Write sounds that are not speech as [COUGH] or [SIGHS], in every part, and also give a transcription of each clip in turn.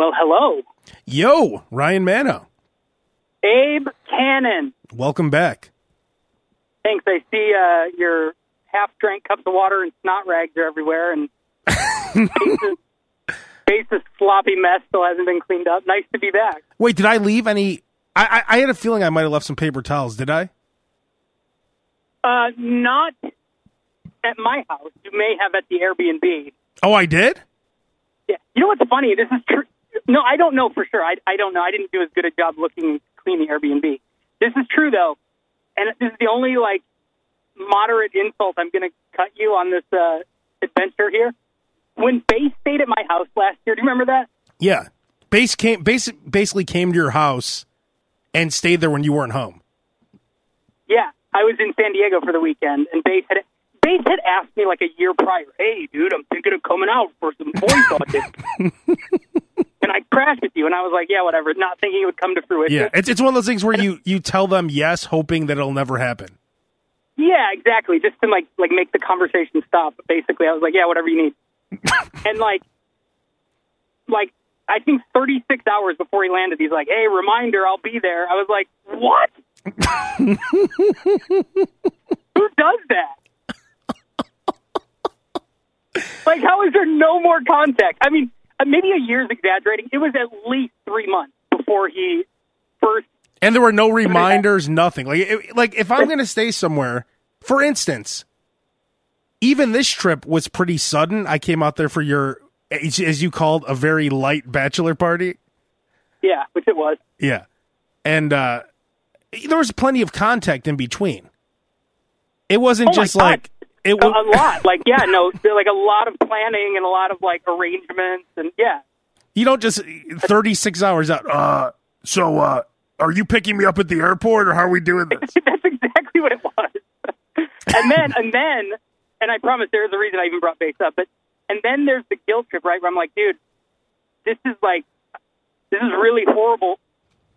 Well, hello, Yo, Ryan Mano. Abe Kanan. Welcome back. Thanks. I see uh, your half-drank cups of water and snot rags are everywhere, and [LAUGHS] Base's, Base's sloppy mess still hasn't been cleaned up. Nice to be back. Wait, did I leave any? I, I, I had a feeling I might have left some paper towels. Did I? Uh, not at my house. You may have at the Airbnb. Oh, I did. Yeah. You know what's funny? This is true. No, I don't know for sure. I, I don't know. I didn't do as good a job looking clean the Airbnb. This is true though, and this is the only like moderate insult I'm going to cut you on this uh, adventure here. When Base stayed at my house last year, do you remember that? Yeah. Base came. Base basically came to your house and stayed there when you weren't home. Yeah, I was in San Diego for the weekend, and Base had Base had asked me like a year prior, "Hey, dude, I'm thinking of coming out for some [LAUGHS] voice audition." And I crashed with you, and I was like, "Yeah, whatever," not thinking it would come to fruition. Yeah, it's it's one of those things where you you tell them yes, hoping that it'll never happen. Yeah, exactly. Just to like like make the conversation stop. Basically, I was like, "Yeah, whatever you need," [LAUGHS] and like like I think 36 hours before he landed, he's like, "Hey, reminder, I'll be there." I was like, "What? [LAUGHS] Who does that?" [LAUGHS] like, how is there no more contact? I mean, uh, maybe a year's exaggerating. It was at least three months before he first. And there were no reminders, nothing. Like it, like if I'm going to stay somewhere, for instance, even this trip was pretty sudden. I came out there for your as you called a very light bachelor party. Yeah, which it was. Yeah. And uh there was plenty of contact in between. It wasn't Oh just like it A, was a lot. [LAUGHS] Like, yeah, no, like a lot of planning and a lot of like arrangements, and yeah. you don't just 36 hours out. Uh so uh are you picking me up at the airport or how are we doing [LAUGHS] this? That's exactly what it was. and then, and then, and I promise there's a reason I even brought base up, but, and then there's the guilt trip, right? Where I'm like, dude, this is like, this is really horrible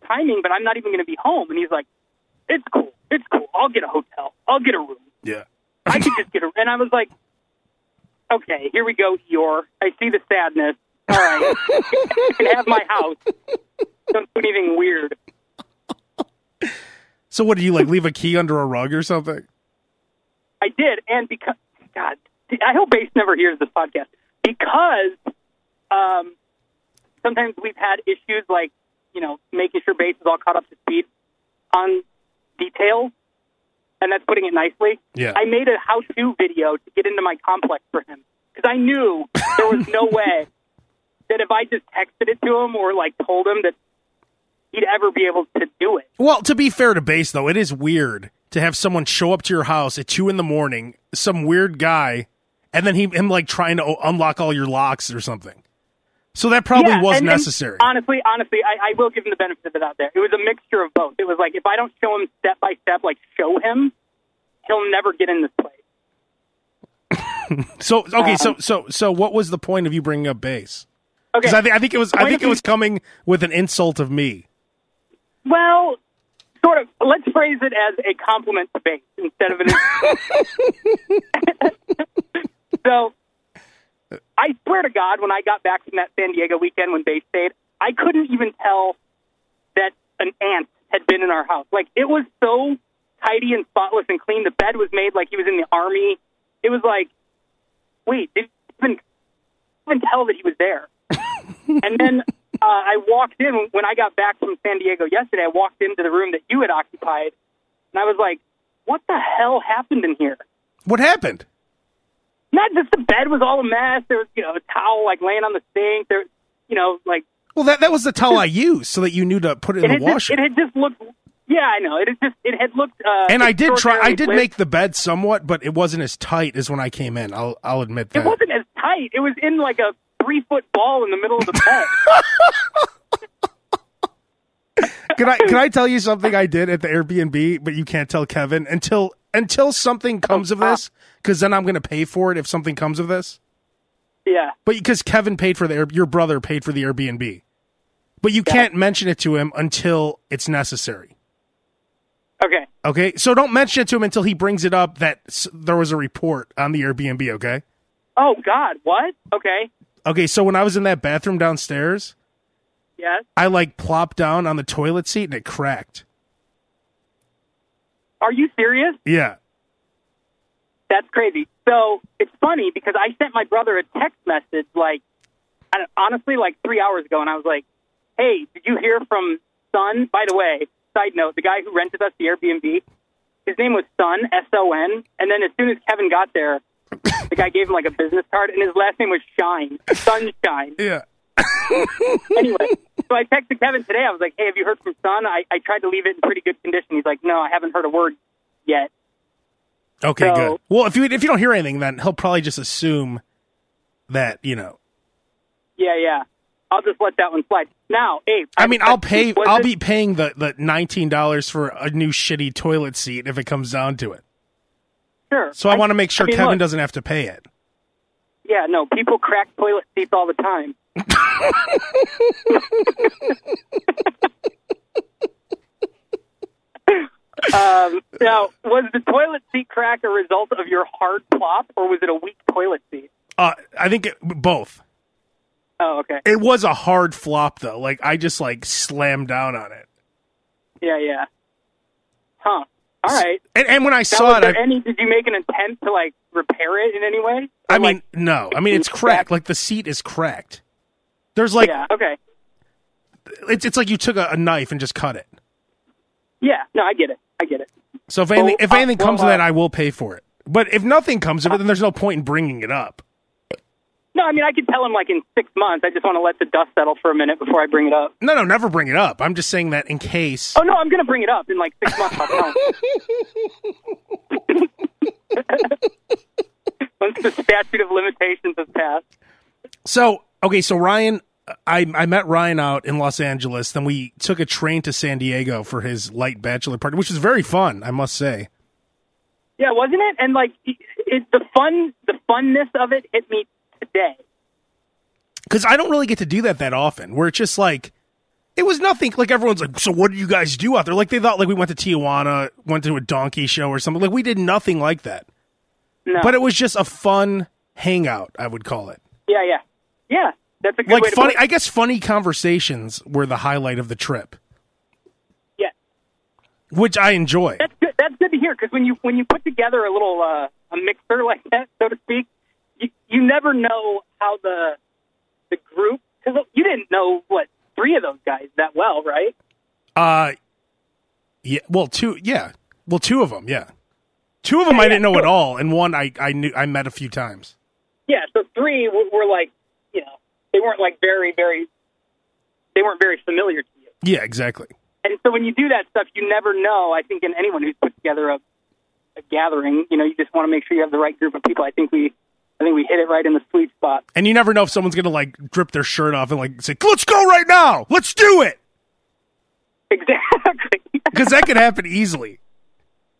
timing, but I'm not even going to be home. And he's like, it's cool. It's cool. I'll get a hotel. I'll get a room. Yeah. I could just get a, and I was like, okay, here we go, Eeyore. I see the sadness. All right. [LAUGHS] you can have my house. Don't do anything weird. So what do you like leave a key under a rug or something? I did, and because God, I hope Base never hears this podcast because um, sometimes we've had issues like you know making sure Base is all caught up to speed on details, and that's putting it nicely. Yeah. I made a how-to video to get into my complex for him because I knew there was no [LAUGHS] way that if I just texted it to him or like told him that he'd ever be able to do it. Well, to be fair to base though, it is weird to have someone show up to your house at two in the morning, some weird guy, and then he him like trying to unlock all your locks or something. So that probably Yeah, was and- and necessary. honestly, honestly, I, I will give him the benefit of the doubt there. It was a mixture of both. It was like if I don't show him step by step, like show him, he'll never get in this place. [LAUGHS] so okay, Um, so so so what was the point of you bringing up base? Okay, I, thi- I think it was I think it was coming with an insult of me. Well, sort of. Let's phrase it as a compliment to base instead of an. Insult. [LAUGHS] [LAUGHS] so, I swear to God, when I got back from that San Diego weekend when they stayed, I couldn't even tell that an ant had been in our house. Like it was so tidy and spotless and clean. The bed was made like he was in the army. It was like, wait, did even even tell that he was there? [LAUGHS] and then uh, I walked in when I got back from San Diego yesterday. I walked into the room that you had occupied, and I was like, "What the hell happened in here?" What happened? Not just the bed was all a mess. There was, you know, a towel like laying on the sink. There, you know, like Well, that that was the towel I used so that you knew to put it in the washer. just, it had just looked. Yeah, I know. It had just it had looked. Uh, and I did try. I did lit. make the bed somewhat, but it wasn't as tight as when I came in. I'll I'll admit that. It wasn't as tight. It was in like a three foot ball in the middle of the bed. [LAUGHS] Can I can I tell you something I did at the Airbnb, but you can't tell Kevin until until something oh, comes of this, because then I'm going to pay for it if something comes of this. yeah. But because Kevin paid for the Air, your brother paid for the Airbnb, but you can't mention it to him until it's necessary. Okay. Okay, so don't mention it to him until he brings it up that s- there was a report on the Airbnb. Okay. Oh God, what? Okay. Okay, so when I was in that bathroom downstairs, Yes. I like plopped down on the toilet seat and it cracked. Are you serious? Yeah. That's crazy. So it's funny because I sent my brother a text message like, honestly, like three hours ago, and I was like, "Hey, did you hear from Sun?" By the way, side note: the guy who rented us the Airbnb, his name was Sun S O N, and then as soon as Kevin got there, the guy gave him like a business card, and his last name was Shine, Sunshine. Yeah. anyway, so I texted Kevin today. I was like, "Hey, have you heard from Son? I, I tried to leave it in pretty good condition. He's like, "No, I haven't heard a word yet." Okay, So- good. Well, if you if you don't hear anything, then he'll probably just assume that you know. Yeah, yeah. I'll just let that one slide. Now, Abe. I mean, I'll pay. I'll it- be paying the the nineteen dollars for a new shitty toilet seat if it comes down to it. sure. So I, want to make sure I mean, Kevin look, doesn't have to pay it. Yeah, no. People crack toilet seats all the time. Um, now, was the toilet seat crack a result of your hard plop, or was it a weak toilet seat? Uh, I think it, both. Oh, okay. It was a hard flop though. Like I just like slammed down on it. Yeah, yeah. Huh. All right. And, and when I Now, saw it, there I, any? Did you make an attempt to like repair it in any way? I mean, like, no. I mean, it's cracked. Like the seat is cracked. There's like yeah. Okay. it's it's like you took a, a knife and just cut it. Yeah. No, I get it. I get it. So if anything, Oh, if uh, anything comes well, of that, uh, I will pay for it. But if nothing comes of it, then there's no point in bringing it up. No, I mean I could tell him like in six months. I just want to let the dust settle for a minute before I bring it up. No, no, never bring it up. I'm just saying that in case. Oh no, I'm gonna bring it up in like six months. I'll tell him. [LAUGHS] Once the statute of limitations has passed. So okay, so Ryan, I I met Ryan out in Los Angeles. Then we took a train to San Diego for his light bachelor party, which was very fun, I must say. Yeah, wasn't it? And like it, the fun, the funness of it hit me today. Because I don't really get to do that that often. Where it's just like. It was nothing like everyone's like, so what do you guys do out there? Like they thought like we went to Tijuana, went to a donkey show or something. Like we did nothing like that. No. But it was just a fun hangout, I would call it. yeah, yeah, yeah. That's a good way Like to funny put it. I guess funny conversations were the highlight of the trip, Yeah, which I enjoy. that's good. That's good to hear because when you when you put together a little uh, a mixer [LAUGHS] like that, so to speak, you you never know how the the group because you didn't know what three of those guys that well, right? Uh yeah, well two yeah. Well two of them, yeah. Two of them I didn't know at all and one I I knew I met a few times. Yeah, so three were, were like they weren't like very very they weren't very familiar to you, Yeah, exactly. and so when you do that stuff, you never know. I think in anyone who's put together a a gathering, you know, you just want to make sure you have the right group of people. I think we I think we hit it right in the sweet spot. And you never know if someone's going to like drip their shirt off and like say, "Let's go right now. Let's do it." Exactly. [LAUGHS] Cuz that could happen easily.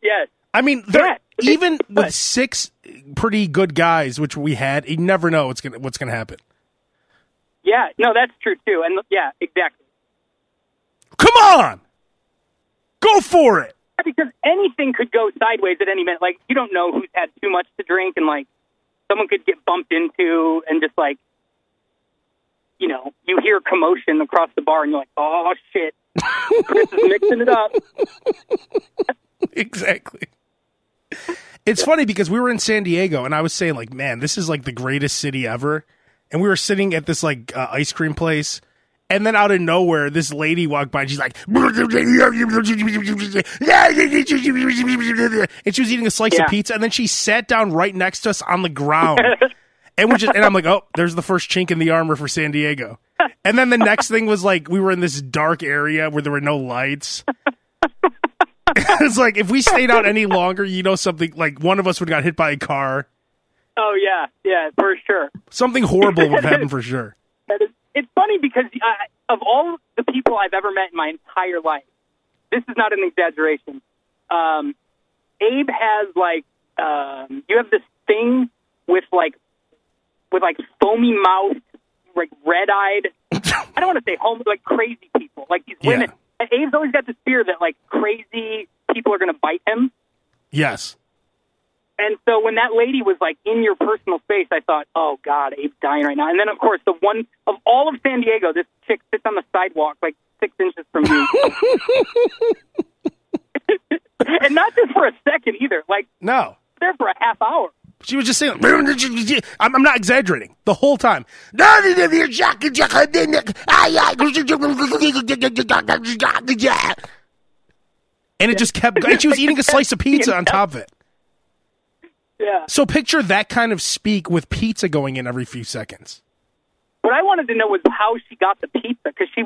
yes. I mean, there, Yeah. even with six pretty good guys, which we had, you never know what's gonna what's gonna happen. Yeah. No, that's true too. And yeah, exactly. Come on, go for it. Because anything could go sideways at any minute. Like you don't know who's had too much to drink, and like someone could get bumped into, and just like you know, you hear commotion across the bar, and you're like, oh shit, Chris is mixing it up. [LAUGHS] exactly. It's funny because we were in San Diego and I was saying like, man, this is like the greatest city ever. And we were sitting at this like uh, ice cream place. And then out of nowhere, this lady walked by and she's like, [LAUGHS] and she was eating a slice Yeah. of pizza. And then she sat down right next to us on the ground. [LAUGHS] and we just, and I'm like, oh, there's the first chink in the armor for San Diego. And then the next thing was like, we were in this dark area where there were no lights. [LAUGHS] it's like if we stayed out any longer, you know, something like one of us would have got hit by a car. Oh yeah, yeah, for sure. Something horrible would [LAUGHS] have happened for sure. It's funny because uh, of all the people I've ever met in my entire life, this is not an exaggeration. Um, Abe has like um, you have this thing with like with like foamy mouth, like red eyed. I don't want to say home, like crazy people, like these women. And Abe's always got this fear that like crazy people are going to bite him. Yes. And so when that lady was like in your personal space, I thought, oh God, Abe's dying right now. And then of course the one of all of San Diego, this chick sits on the sidewalk like six inches from you. and not just for a second either, like No. there for a half hour. She was just saying, I'm, I'm not exaggerating the whole time. And it just kept going. She was eating a slice of pizza on top of it. Yeah. So picture that kind of speak with pizza going in every few seconds. What I wanted to know was how she got the pizza because she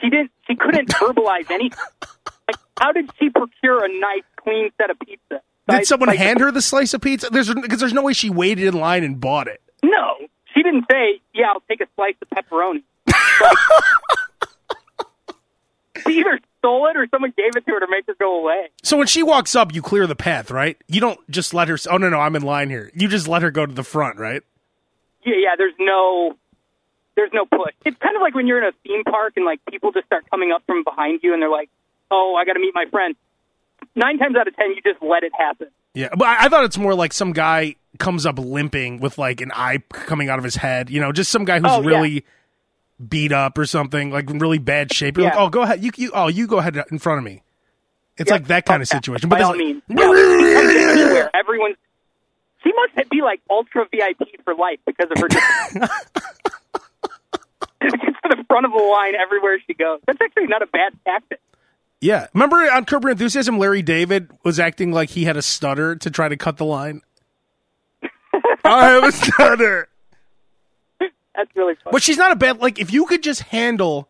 she didn't she couldn't verbalize anything. Like, how did she procure a nice, clean set of pizza? Did someone Like, hand her the slice of pizza? There's because there's no way she waited in line and bought it. No, she didn't say, "Yeah, I'll take a slice of pepperoni." Like, [LAUGHS] either stole it or someone gave it to her to make her go away. So when she walks up, you clear the path, right? You don't just let her. Oh no, no, I'm in line here. You just let her go to the front, right? Yeah, yeah. There's no, there's no push. It's kind of like when you're in a theme park and like people just start coming up from behind you and they're like, "Oh, I got to meet my friend." Nine times out of ten, you just let it happen. Yeah, but I, thought it's more like some guy comes up limping with like an eye coming out of his head. You know, just some guy who's Oh, yeah. Beat up or something, like in really bad shape. You're like, oh, go ahead. You, you, oh, you go ahead in front of me. It's Yep. like that kind of oh, situation. By But all there's means, [LAUGHS] yeah, she comes in anywhere. Everyone's. She must be like ultra VIP for life because of her. [LAUGHS] Just to the front of the line everywhere she goes. That's actually not a bad tactic. yeah. Remember on Curb Your Enthusiasm, Larry David was acting like he had a stutter to try to cut the line. [LAUGHS] I have a stutter. That's really fun. But she's not a bad like if you could just handle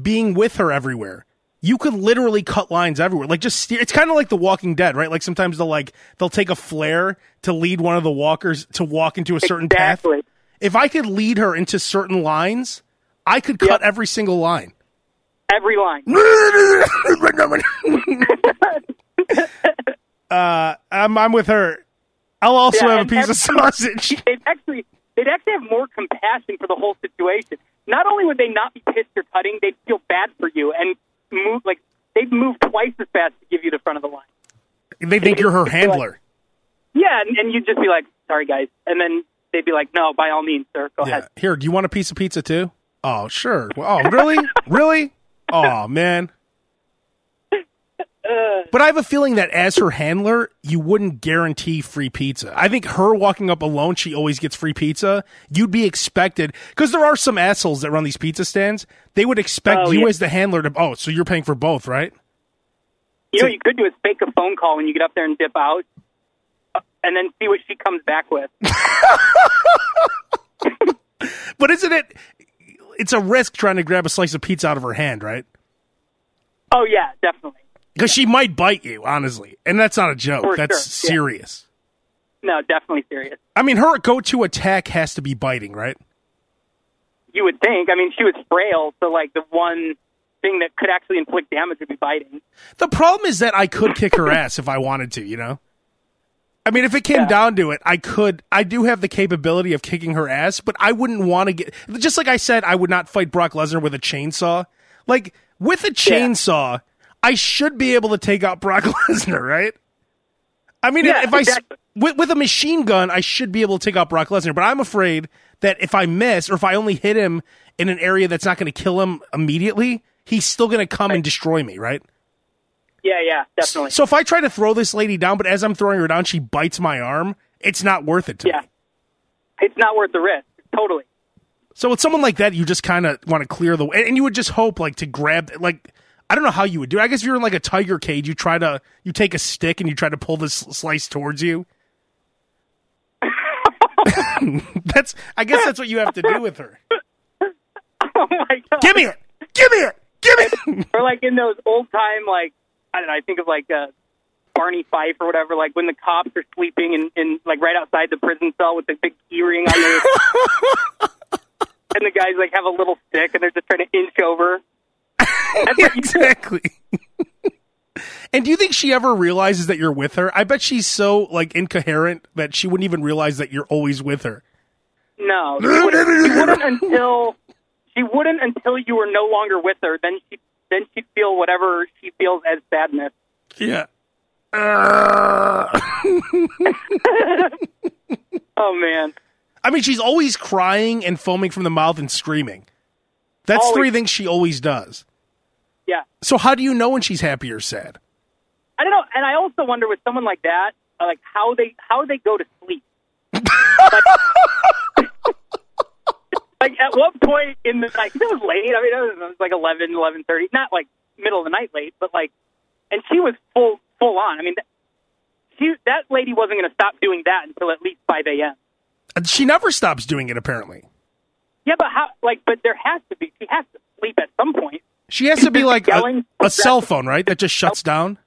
being with her everywhere, you could literally cut lines everywhere. Like just steer it's kind of like the walking dead, right? Like sometimes they'll like they'll take a flare to lead one of the walkers to walk into a certain path. If I could lead her into certain lines, I could cut Yep. every single line. Every line. [LAUGHS] uh I'm I'm with her. I'll also Yeah, have a piece of sausage. [LAUGHS] They'd actually, they'd actually have more compassion for the whole situation. Not only would they not be pissed you're cutting, they'd feel bad for you and move like they'd move twice as fast to give you the front of the line. They think you're her handler. Yeah, and, and you'd just be like, "Sorry, guys," and then they'd be like, "No, by all means, sir, go Yeah. ahead." Here, do you want a piece of pizza too? Oh, sure. Oh, really? [LAUGHS] really? Oh, man. But I have a feeling that as her handler, you wouldn't guarantee free pizza. I think her walking up alone, she always gets free pizza. You'd be expected because there are some assholes that run these pizza stands. They would expect Oh, you yeah. as the handler to. Oh, so you're paying for both, right? You know, what you could do is fake a phone call when you get up there and dip out, uh, and then see what she comes back with. [LAUGHS] But isn't it? It's a risk trying to grab a slice of pizza out of her hand, right? Oh yeah, definitely. Because she might bite you, honestly, and that's not a joke. For that's sure, yeah. serious. No, definitely serious. I mean, her go-to attack has to be biting, right? You would think. I mean, she was frail, so like the one thing that could actually inflict damage would be biting. The problem is that I could kick her ass if I wanted to, you know? I mean, if it came Yeah. down to it, I could. I do have the capability of kicking her ass, but I wouldn't want to get. Just like I said, I would not fight Brock Lesnar with a chainsaw. Like, with a chainsaw, I should be able to take out Brock [LAUGHS] Lesnar, right? I mean, Yeah, if I. exactly. With, with a machine gun, I should be able to take out Brock Lesnar, but I'm afraid that if I miss or if I only hit him in an area that's not going to kill him immediately, he's still going to come and destroy me, right? Yeah, yeah, definitely. So if I try to throw this lady down, but as I'm throwing her down, she bites my arm, it's not worth it to yeah, me. it's not worth the risk. Totally. So with someone like that, you just kind of want to clear the way, and you would just hope like to grab like I don't know how you would do. it. I guess if you're in like a tiger cage, you try to you take a stick and you try to pull this slice towards you. [LAUGHS] that's I guess that's what you have to do with her. Oh my god. Give me it. Give me it. Give me it. [LAUGHS] or like in those old time like I don't know, I think of like uh Barney Fife or whatever, like when the cops are sleeping in, in like right outside the prison cell with the big key ring on their [LAUGHS] and the guys like have a little stick and they're just trying to inch over. That's what you do. [LAUGHS] exactly. [LAUGHS] and do you think she ever realizes that you're with her? I bet she's so like incoherent that she wouldn't even realize that you're always with her. No, [LAUGHS] she wouldn't, she wouldn't until she wouldn't until you were no longer with her. Then she then she'd feel whatever she feels as sadness. Yeah. oh man. I mean, she's always crying and foaming from the mouth and screaming. That's Always. three things she always does. Yeah. So how do you know when she's happy or sad? I don't know, and I also wonder with someone like that, uh, like how they how they go to sleep. like, [LAUGHS] like, at what point in the night? 'cause it was late. I mean, it was, it was like eleven, eleven thirty. Not like middle of the night late, but like, and she was full full on. I mean, that, she that lady wasn't going to stop doing that until at least five a.m. And She never stops doing it. Apparently, Yeah, but how? Like, but there has to be. She has to sleep at some point. She has to be like a, a cell phone, right? That just shuts down.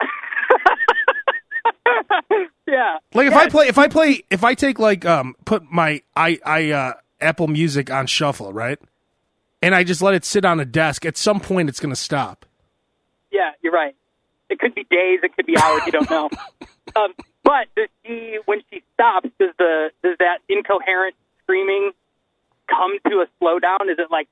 [LAUGHS] Yeah. Like if Yeah, I play, if I play, if I take like um, put my i i uh, Apple Music on shuffle, right, and I just let it sit on a desk. At some point, it's going to stop. Yeah, you're right. It could be days, it could be hours. You don't know. [LAUGHS] um, but does she, when she stops, does the does that incoherent screaming come to a slowdown? Is it like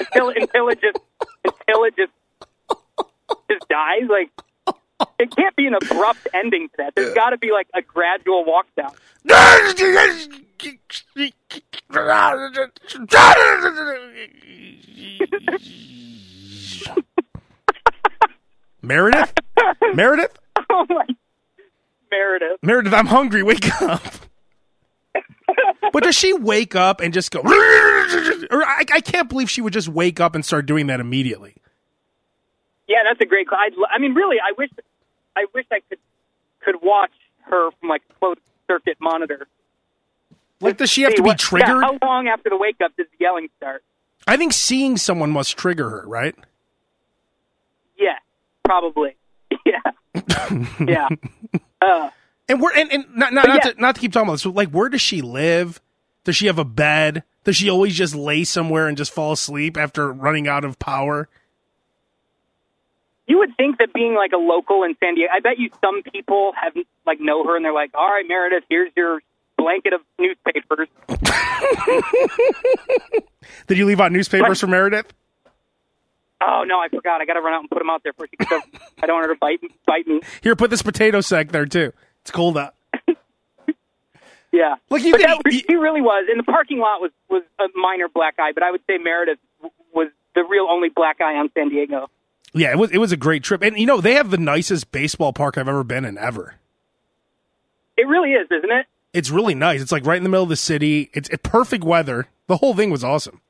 until until it just until it just just dies? Like it can't be an abrupt ending to that. There's got to be like a gradual walk down. Meredith, [LAUGHS] Meredith, Oh my, Meredith. Meredith, I'm hungry. Wake up. but does she wake up and just go? Or I, I can't believe she would just wake up and start doing that immediately. Yeah, that's a great. I'd, I mean, really, I wish, I wish I could could watch her from like a closed circuit monitor. Like, does she have to be what- triggered? Yeah, how long after the wake up does the yelling start? I think seeing someone must trigger her, right? Yeah, probably. [LAUGHS] Yeah, [LAUGHS] yeah. Uh, And where and, and not not, not, yeah. to, not to keep talking about this, but like where does she live? Does she have a bed? Does she always just lay somewhere and just fall asleep after running out of power? you would think that being like a local in San Diego, I bet you some people have like know her and they're like, "All right, Meredith, here's your blanket of newspapers." [LAUGHS] Did you leave out newspapers for Meredith? Oh no, I forgot. I got to run out and put them out there for she. I don't want her to bite bite me. Here, put this potato sack there too. It's cold out. [LAUGHS] Yeah, look, you that, you- she really was. And the parking lot was was a minor black eye, but I would say Meredith was the real only black eye on San Diego. Yeah, it was it was a great trip, and you know they have the nicest baseball park I've ever been in ever. It really is, isn't it? It's really nice. It's like right in the middle of the city. It's, it's perfect weather. The whole thing was awesome.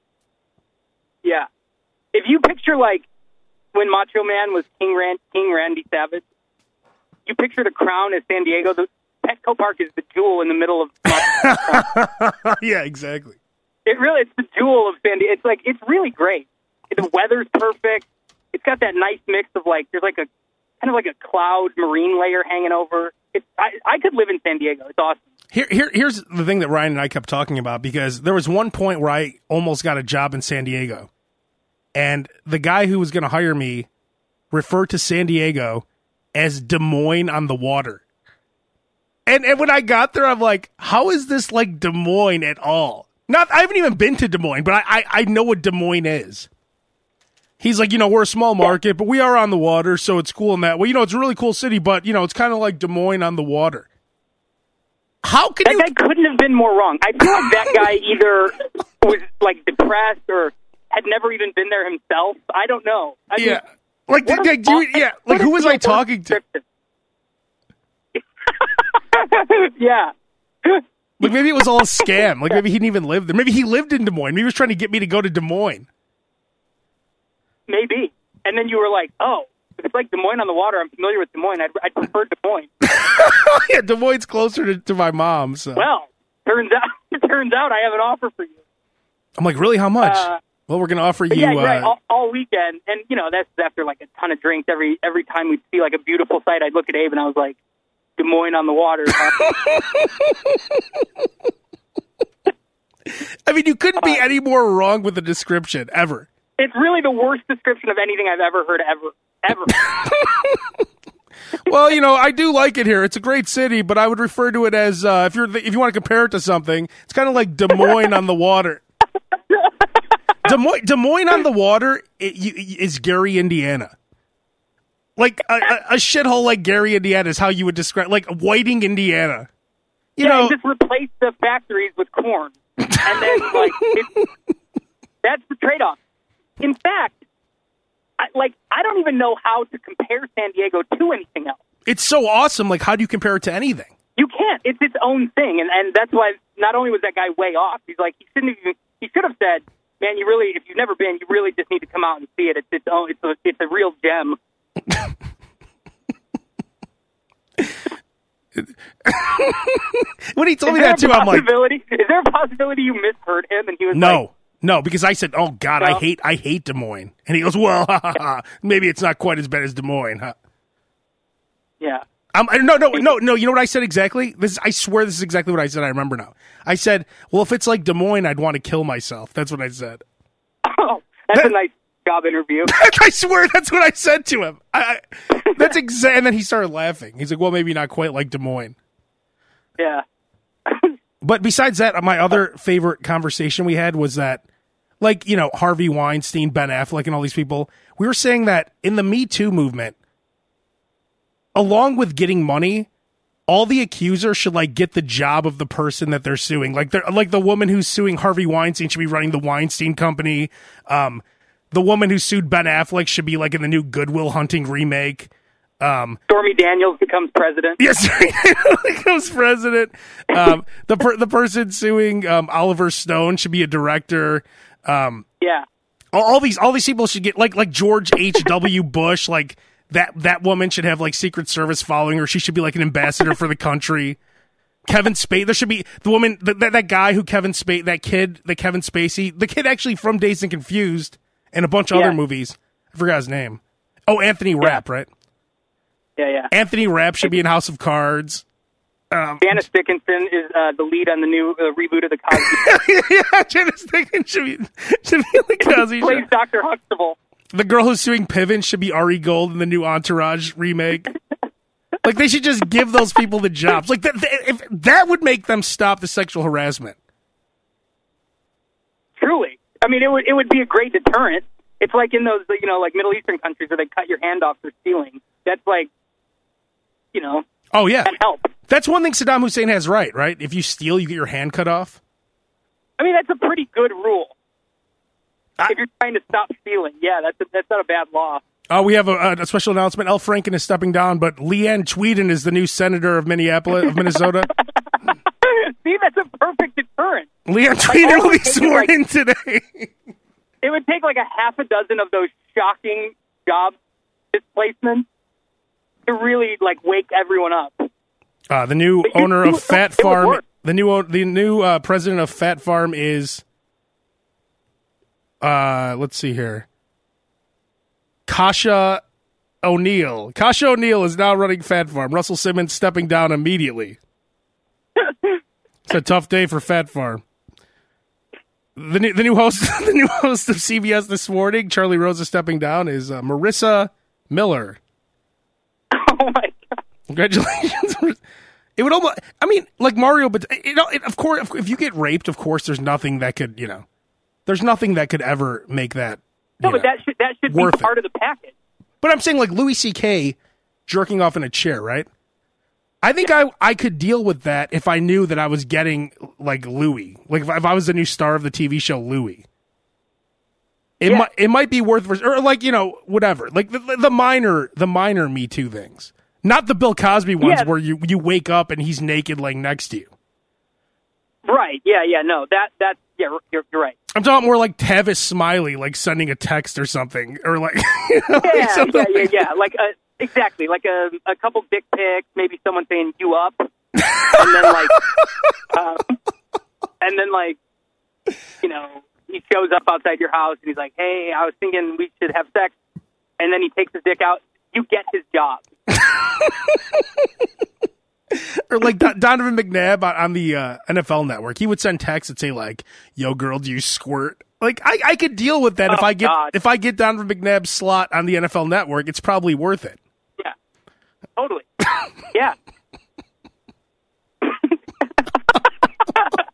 Yeah. If you picture like when Macho Man was King Rand, King Randy Savage, you picture the crown as San Diego. The Petco Park is the jewel in the middle of. [LAUGHS] yeah, exactly. It really, it's the jewel of San Diego. It's like it's really great. The weather's perfect. It's got that nice mix of like there's like a kind of like a cloud marine layer hanging over. It's I, I could live in San Diego. It's awesome. Here, here, here's the thing that Ryan and I kept talking about because there was one point where I almost got a job in San Diego, and the guy who was going to hire me referred to San Diego as Des Moines on the water. And and when I got there, I'm like, how is this like Des Moines at all? Not, I haven't even been to Des Moines, but I, I, I know what Des Moines is. He's like, you know, we're a small market, but we are on the water, so it's cool in that way. You know, it's a really cool city, but you know, it's kind of like Des Moines on the water. How could That you? couldn't have been more wrong. I feel like that guy [LAUGHS] either was like depressed or had never even been there himself. I don't know. I mean, Yeah, like, did, did you, yeah, like who was I talking to? [LAUGHS] yeah. Like maybe it was all a scam. Like maybe he didn't even live there. Maybe he lived in Des Moines. Maybe he was trying to get me to go to Des Moines. Maybe. And then you were like, oh, it's like Des Moines on the water. I'm familiar with Des Moines. I'd, I'd prefer Des Moines. [LAUGHS] yeah, Des Moines is closer to, to my mom. So well, turns out, [LAUGHS] turns out I have an offer for you. I'm like, really? How much? Uh, well, we're gonna offer you. yeah, right. uh, All, all weekend, and you know that's after like a ton of drinks. Every every time we'd see like a beautiful sight, I'd look at Abe and I was like, Des Moines on the water. [LAUGHS] I mean, you couldn't be uh, any more wrong with the description ever. it's really the worst description of anything I've ever heard ever ever. [LAUGHS] well, you know, I do like it here. It's a great city, but I would refer to it as uh, if you're if you want to compare it to something, it's kind of like Des Moines on the water. Des Moines, Des Moines on the water is Gary, Indiana. Like a, a, a, shithole like Gary, Indiana is how you would describe like Whiting, Indiana. You yeah, know, just replace the factories with corn, and then [LAUGHS] like it, that's the trade-off. In fact, I, like I don't even know how to compare San Diego to anything else. It's so awesome. Like, how do you compare it to anything? You can't. It's its own thing, and and that's why not only was that guy way off. He's like he shouldn't even. He should have said, "Man, you really, if you've never been, you really just need to come out and see it. It's its own. It's a it's a real gem." [LAUGHS] when he told is me that too, I'm like, "Is there a possibility you misheard him?" And he was no. Like, no, because I said, "Oh God, no. I hate I hate Des Moines," and he goes, "Well, [LAUGHS] maybe it's not quite as bad as Des Moines." Huh? Yeah. Um, no, no, no, no. You know what I said exactly? This, I swear, this is exactly what I said. I remember now. I said, "Well, if it's like Des Moines, I'd want to kill myself." That's what I said. Oh, that's that, a nice job interview. [LAUGHS] I swear, that's what I said to him. I, I [LAUGHS] that's exact. And then he started laughing. He's like, "Well, maybe not quite like Des Moines." Yeah. [LAUGHS] but besides that, my other favorite conversation we had was that, like, you know, Harvey Weinstein, Ben Affleck, and all these people. We were saying that in the Me Too movement along with getting money, all the accusers should like get the job of the person that they're suing. Like they're like the woman who's suing Harvey Weinstein should be running the Weinstein Company. Um, the woman who sued Ben Affleck should be like in the new Goodwill Hunting remake. Um, Stormy Daniels becomes president. Yes, [LAUGHS] becomes president. Um, the per- the person suing um, Oliver Stone should be a director. Um, yeah, all, all these all these people should get like like George H. W. Bush like that that woman should have like Secret Service following her. She should be like an ambassador for the country. Kevin Spacey. There should be the woman that that guy who Kevin Spacey, that kid, the Kevin Spacey, the kid actually from Dazed and Confused and a bunch of yeah. other movies. I forgot his name. Oh, Anthony Rapp, yeah. right? Yeah, yeah. Anthony Rapp should be in House of Cards. Um, Janice Dickinson is uh, the lead on the new uh, reboot of the Cosby. [LAUGHS] yeah, Janice Dickinson should be should be in the Cosby. Plays Doctor Huxtable the girl who's suing Piven should be Ari Gold in the new Entourage remake. [LAUGHS] like they should just give those people the jobs. Like that, if that would make them stop the sexual harassment. Truly, I mean, it would it would be a great deterrent. It's like in those you know like Middle Eastern countries where they cut your hand off for stealing. That's like, you know. Oh yeah, that help. That's one thing Saddam Hussein has right. Right, if you steal, you get your hand cut off. I mean, that's a pretty good rule if you're trying to stop stealing, yeah, that's a, that's not a bad law. Oh, we have a, a, special announcement. Al Franken is stepping down, but Leeann Tweeden is the new senator of Minneapolis, of Minnesota. [LAUGHS] See, that's a perfect deterrent. Leeann Tweeden will be sworn in today. it would take like a half a dozen of those shocking job displacements to really like wake everyone up. Uh, the new owner of Phat Farm, the new the new uh, president of Phat Farm is uh, let's see here. Kasha O'Neill. Kasha O'Neill is now running Phat Farm. Russell Simmons stepping down immediately. it's a tough day for Phat Farm. The new, the new host, [LAUGHS] the new host of CBS this morning, Charlie Rose is stepping down. Is uh, Marissa Miller. Oh my god! Congratulations. It would almost. I mean, like Mario, but you know, it, of course, if you get raped, of course, there's nothing that could, you know, there's nothing that could ever make that. No, but know, that should that should be part it. of the package. But I'm saying like Louis C.K. jerking off in a chair, right? I think I I could deal with that if I knew that I was getting like Louis, like if, if I was the new star of the TV show Louis. It yeah. might it might be worth or like you know whatever like the, the minor the minor Me Too things, not the Bill Cosby ones yeah. where you you wake up and he's naked laying next to you. Right. Yeah. Yeah. No. That. That. Yeah. You're, you're right. I'm talking more like Tavis Smiley, like sending a text or something, or like. [LAUGHS] You know, yeah, like yeah. Yeah. Yeah. Like a, uh, exactly like a a couple dick pics, maybe someone saying "you up," and then like, [LAUGHS] um, and then like, you know, he shows up outside your house and he's like, "Hey, I was thinking we should have sex," and then he takes his dick out. You get his job. [LAUGHS] or like Donovan McNabb on, the uh, NFL Network, he would send texts and say like, "Yo, girl, do you squirt?" Like I, I could deal with that oh, if I get God. if I get Donovan McNabb's slot on the NFL Network, it's probably worth it. Yeah, totally. [LAUGHS] yeah. oh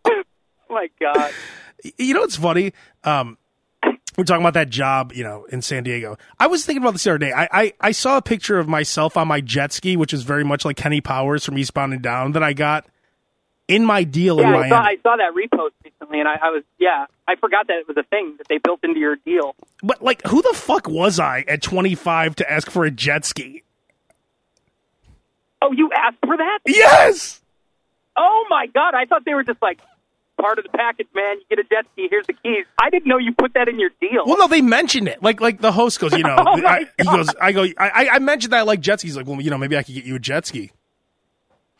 [LAUGHS] my God. You know what's funny? Um, we're talking about that job, you know, in San Diego. I was thinking about this the other day. I, I, I saw a picture of myself on my jet ski, which is very much like Kenny Powers from Eastbound and Down that I got in my deal yeah, in I saw, I saw that repost recently, and I, I was yeah, I forgot that it was a thing that they built into your deal. But like, who the fuck was I at 25 to ask for a jet ski? Oh, you asked for that? Yes. Oh my god! I thought they were just like part of the package, man. You get a jet ski. Here's the keys. I didn't know you put that in your deal. Well, no, they mentioned it. Like, like the host goes, you [LAUGHS] know, Oh, I, he goes, I go, I, I mentioned that I like jet skis. Like, well, you know, maybe I could get you a jet ski.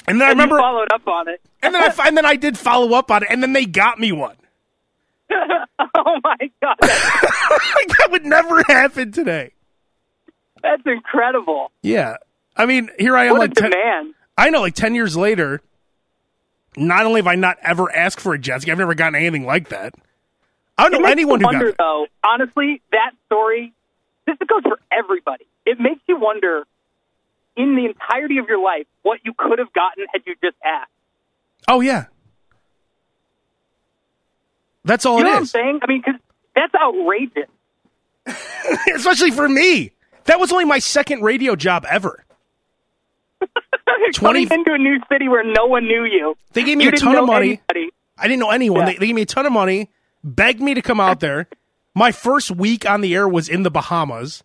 And then I and you remember, followed up on it. and then I, and then I did follow up on it, and then they got me one. [LAUGHS] oh my god, like [LAUGHS] that would never happen today. that's incredible. Yeah, I mean, here I am, What a like ten, demand. I know, like ten years later. Not only have I not ever asked for a jet ski, I've never gotten anything like that. I don't It know anyone who got it. though. Honestly, that story. This goes for everybody. It makes you wonder, in the entirety of your life, what you could have gotten had you just asked. Oh yeah, that's all it is. You know it what I'm saying? I mean, because that's outrageous. [LAUGHS] Especially for me, that was only my second radio job ever. [LAUGHS] 20 Coming into a new city where no one knew you. They gave me you a ton of money. anybody. I didn't know anyone. Yeah. They, they gave me a ton of money, begged me to come out there. My first week on the air was in the Bahamas.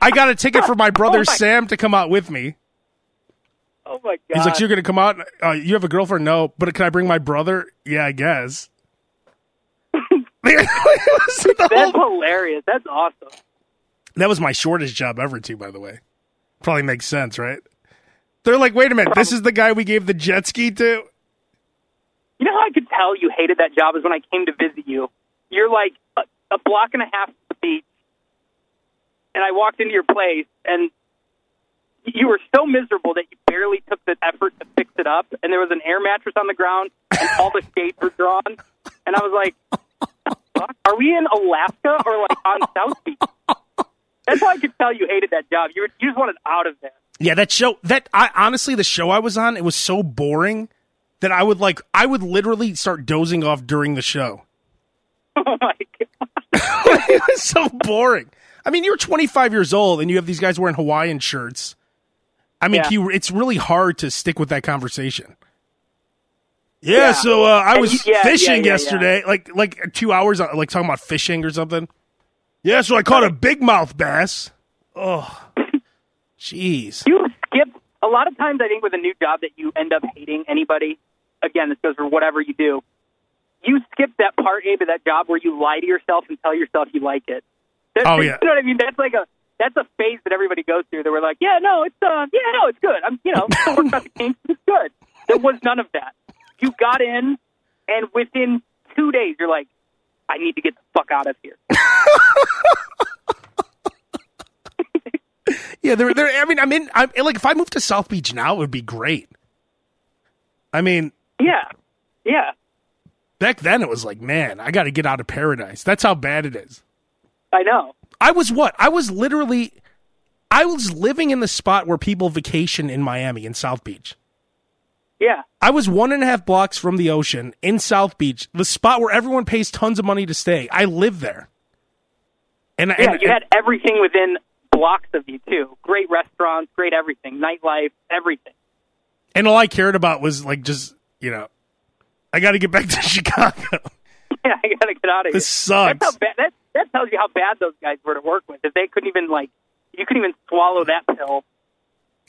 I got a ticket for my [LAUGHS] brother Oh my- Sam to come out with me. Oh my god! He's like, "So "You're going to come out? Uh, you have a girlfriend? No, but can I bring my brother? Yeah, I guess." [LAUGHS] [LAUGHS] It was the that's whole- hilarious. That's awesome. that was my shortest job ever, too. By the way, probably makes sense, right? They're like, "Wait a minute, this is the guy we gave the jet ski to." You know how I could tell you hated that job is when I came to visit you. You're like a, a block and a half from the beach, and I walked into your place, and you were so miserable that you barely took the effort to fix it up. And there was an air mattress on the ground, and all the shades were drawn. And I was like, "Are we in Alaska or like on South Beach?" That's how I could tell you hated that job. You were, you just wanted out of there. Yeah, that show that I honestly the show I was on, it was so boring that I would like I would literally start dozing off during the show. [LAUGHS] Oh my god! [LAUGHS] it was so boring. I mean, you're 25 years old and you have these guys wearing Hawaiian shirts. I mean, Yeah. you, it's really hard to stick with that conversation. Yeah, Yeah. so uh, I was you- yeah, fishing yesterday, like like two hours, uh, like talking about fishing or something. Yeah, so I caught a big mouth bass. Oh, [LAUGHS] jeez. you skip a lot of times i think with a new job that you end up hating anybody again this goes for whatever you do you skip that part a to that job where you lie to yourself and tell yourself you like it That's, Oh, yeah. you know what i mean that's like a that's a phase that everybody goes through that we're like yeah no it's uh yeah no it's good i'm you know [LAUGHS] still working out the kinks it's good there was none of that you got in and within two days you're like i need to get the fuck out of here [LAUGHS] Yeah, they're, they're, I mean, I'm in. I'm like, if I moved to South Beach now, it would be great. I mean, yeah yeah back then it was like, man, I got to get out of paradise. That's how bad it is. i know I was what? I was literally, I was living in the spot where people vacation in Miami in South Beach. Yeah I was one and a half blocks from the ocean in South Beach, the spot where everyone pays tons of money to stay. I live there. And, Yeah, and you had everything within blocks of you too. Great restaurants, great everything, nightlife, everything. and all I cared about was like just you know, I got to get back [LAUGHS] to Chicago. [LAUGHS] Yeah, I gotta get out of here. This sucks. That's how bad. That that tells you how bad those guys were to work with. If they couldn't even like, you couldn't even swallow that pill.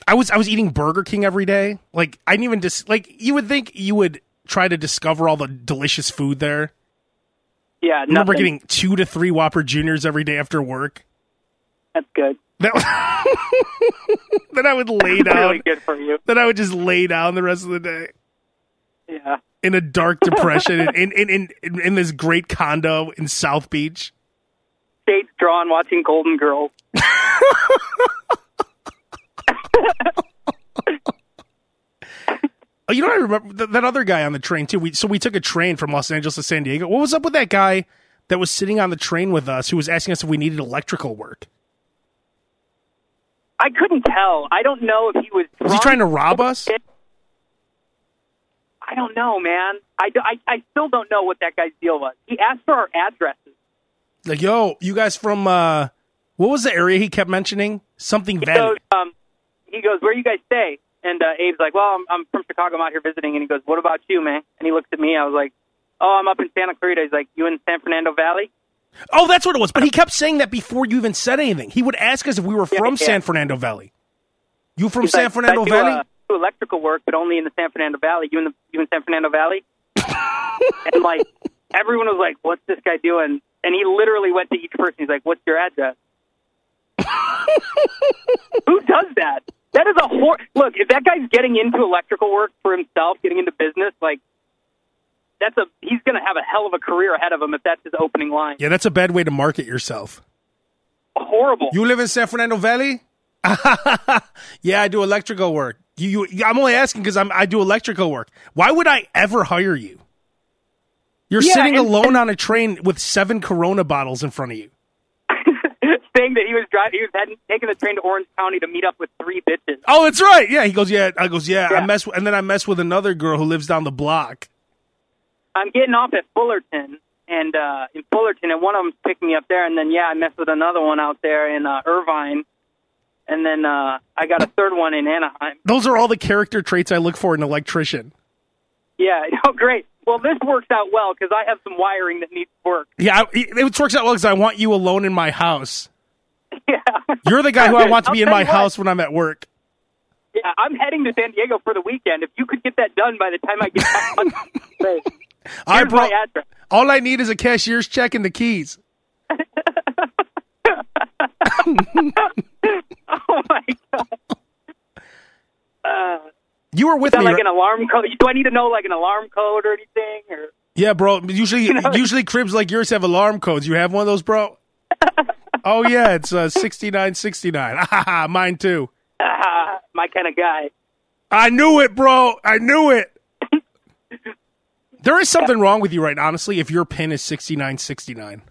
I was I was eating Burger King every day. Like I didn't even dis like you would think you would try to discover all the delicious food there. Yeah, I remember getting two to three Whopper Juniors every day after work. That's good. That [LAUGHS] then I would [LAUGHS] lay down. Really good for you. Then I would just lay down the rest of the day Yeah. in a dark depression in, [LAUGHS] in, in, in, in this great condo in South Beach. Shades drawn, watching Golden Girls. Oh, you know what I remember that, that other guy on the train too. We so we took a train from Los Angeles to San Diego. What was up with that guy that was sitting on the train with us who was asking us if we needed electrical work? I couldn't tell. I don't know if he was. Was he trying to rob us? I don't know, man. I, I, I still don't know what that guy's deal was. He asked for our addresses. Like, yo, you guys from uh, what was the area he kept mentioning? Something goes, um, he goes, where you guys stay? And uh, Abe's like, well, I'm, I'm from Chicago. I'm out here visiting. And he goes, what about you, man? And he looks at me. I was like, oh, I'm up in Santa Clarita. He's like, you in San Fernando Valley? Oh, that's what it was. But he kept saying that before you even said anything. He would ask us if we were Yeah, from yeah. San Fernando Valley. You from He's San like, Fernando I do, Valley? Uh, do electrical work, but only in the San Fernando Valley. You in the you in San Fernando Valley? [LAUGHS] and like everyone was like, "What's this guy doing?" And he literally went to each person. He's like, "What's your address?" [LAUGHS] Who does that? That is a hor- look. If that guy's getting into electrical work for himself, getting into business, like that's a he's going to have a hell of a career ahead of him if that's his opening line. yeah, that's a bad way to market yourself. Horrible. You live in San Fernando Valley? [LAUGHS] yeah, I do electrical work. You, you I'm only asking because I'm I do electrical work. Why would I ever hire you? You're Yeah, sitting and- alone on a train with seven Corona bottles in front of you. Saying that he was driving, he was heading, taking the train to Orange County to meet up with three bitches. Oh, that's right. Yeah, he goes. Yeah, I goes. Yeah, I mess, with, and then I mess with another girl who lives down the block. I'm getting off at Fullerton and uh in Fullerton and one of them's picking me up there and then yeah, I messed with another one out there in uh Irvine. And then uh I got a third one in Anaheim. Those are all the character traits I look for in an electrician. Yeah, [LAUGHS] oh great. Well, this works out well cuz I have some wiring that needs work. Yeah, I, it works out well because I want you alone in my house. [LAUGHS] Yeah. You're the guy who I want to be in my house when I'm at work. Yeah, I'm heading to San Diego for the weekend. If you could get that done by the time I get back. [LAUGHS] I brought, all I need is a cashier's check and the keys. [LAUGHS] Oh my god. Uh, You were with me. like right? an alarm code? Do I need to know like an alarm code or anything? Or Yeah, bro. Usually, know? usually cribs like yours have alarm codes. You have one of those, bro? Oh yeah, it's uh, sixty nine sixty nine. [LAUGHS] Mine too. ah, [LAUGHS] my kind of guy. I knew it, bro. I knew it. there is something wrong with you, right? Honestly, if your pin is sixty nine sixty nine,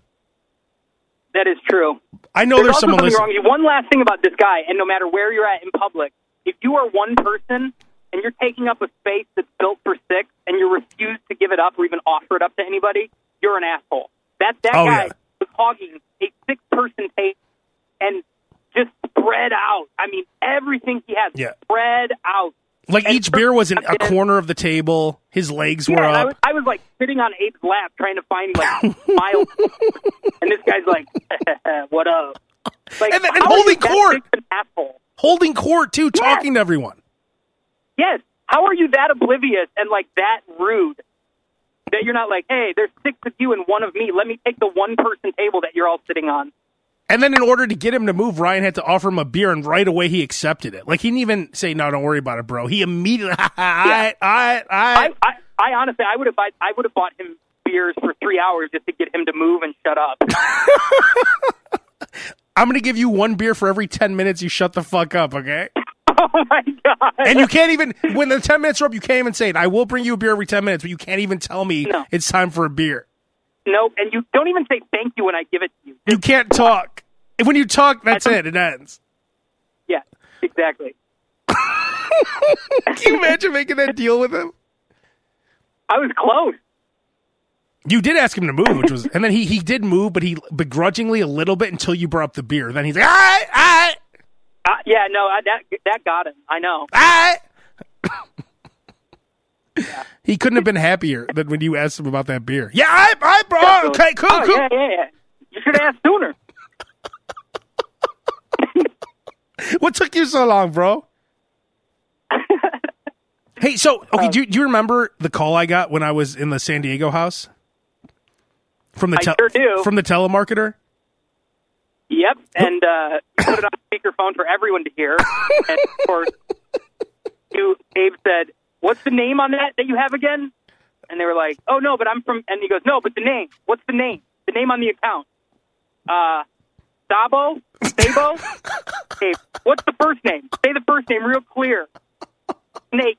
That is true. I know There's, there's, someone something listening. wrong. with you. One last thing about this guy, and no matter where you're at in public, if you are one person and you're taking up a space that's built for six, and you refuse to give it up or even offer it up to anybody, you're an asshole. That that Oh, guy yeah. Hogging a six-person table and just spread out. I mean, everything he had Yeah. spread out. Like And each beer was in a corner of the table. His legs were Yeah, I up. was, I was like sitting on Abe's lap trying to find like [LAUGHS] miles, and this guy's like, [LAUGHS] "What up?" Like, And then- and holding court. big an asshole? holding court too, talking to everyone. Yes. How are you that oblivious and like that rude that you're not like, hey, there's six of you and one of me. Let me take the one person table that you're all sitting on. And then in order to get him to move, Ryan had to offer him a beer, and right away he accepted it. Like he didn't even say, "No, don't worry about it, bro." He immediately, I, I, I, I, I, I honestly, I would have, I would have bought him beers for three hours just to get him to move and shut up. [LAUGHS] I'm going to give you one beer for every ten minutes you shut the fuck up, okay? [LAUGHS] oh my god! And you can't even when the ten minutes are up, you can't even say it. I will bring you a beer every ten minutes, but you can't even tell me No. it's time for a beer. No, And you don't even say thank you when I give it to you. You can't talk. When you talk, that's it. It ends. Yeah, exactly. [LAUGHS] Can you imagine making that deal with him? I was close. You did ask him to move, which was, and then he he did move, but he begrudgingly a little bit until you brought up the beer. Then he's like, all right, all right, yeah, no, I, that that got him. I know. all right. He couldn't have been happier than when you asked him about that beer. Yeah, all right, all right, bro. Okay, cool, Oh, cool. yeah, yeah, yeah. You should have asked sooner. [LAUGHS] What took you so long, bro? [LAUGHS] hey, so okay, uh, do, you- do you remember the call I got when I was in the San Diego house from the I sure do. from the telemarketer? Yep, and uh, you put it on speakerphone for everyone to hear. [LAUGHS] and of course, you, Abe said, "What's the name on that that you have again?" And they were like, "Oh no, but I'm from." And he goes, "No, but the name. What's the name? The name on the account? Uh, Sabo, Sabo. Abe, [LAUGHS] what's the first name? Say the first name real clear. Snake."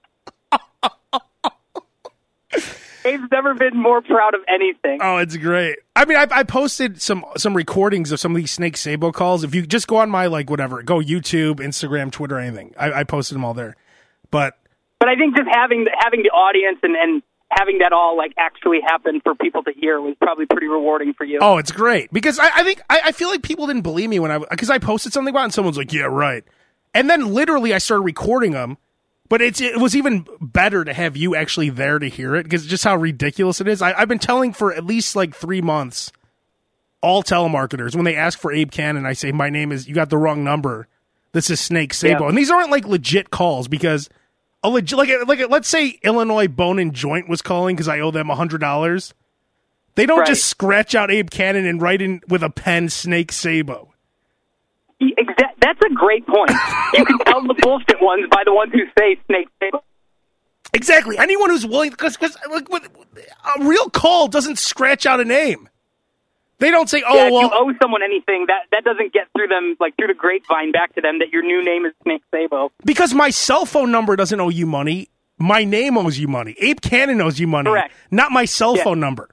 [LAUGHS] Abe's never been more proud of anything. Oh, it's great. I mean, I, I posted some some recordings of some of these Snake Sabo calls. If you just go on my like whatever, go YouTube, Instagram, Twitter, anything, I, I posted them all there. But But I think just having having the audience and, and having that all like actually happen for people to hear was probably pretty rewarding for you. Oh, it's great because I, I think I, I feel like people didn't believe me when I because I posted something about it and someone's like, "Yeah, right," and then literally I started recording them. But it's it was even better to have you actually there to hear it because just how ridiculous it is. I, I've been telling for at least like three months all telemarketers when they ask for Abe Kanan, I say my name is you got the wrong number. This is Snake Sabo, Yeah. and these aren't like legit calls because a legit like like let's say Illinois Bone and Joint was calling because I owe them a hundred dollars. They don't Right. just scratch out Abe Kanan and write in with a pen Snake Sabo. Exa- that's a great point. You can tell the bullshit ones by the ones who say Snake Sabo. Exactly. Anyone who's willing, because like uh, with, a real call doesn't scratch out a name. They don't say, "Oh yeah, if well." you owe someone anything, that that doesn't get through them like through the grapevine back to them that your new name is Snake Sabo. Because my cell phone number doesn't owe you money. My name owes you money. Abe Kanan owes you money. Correct. Not my cell Yeah. phone number.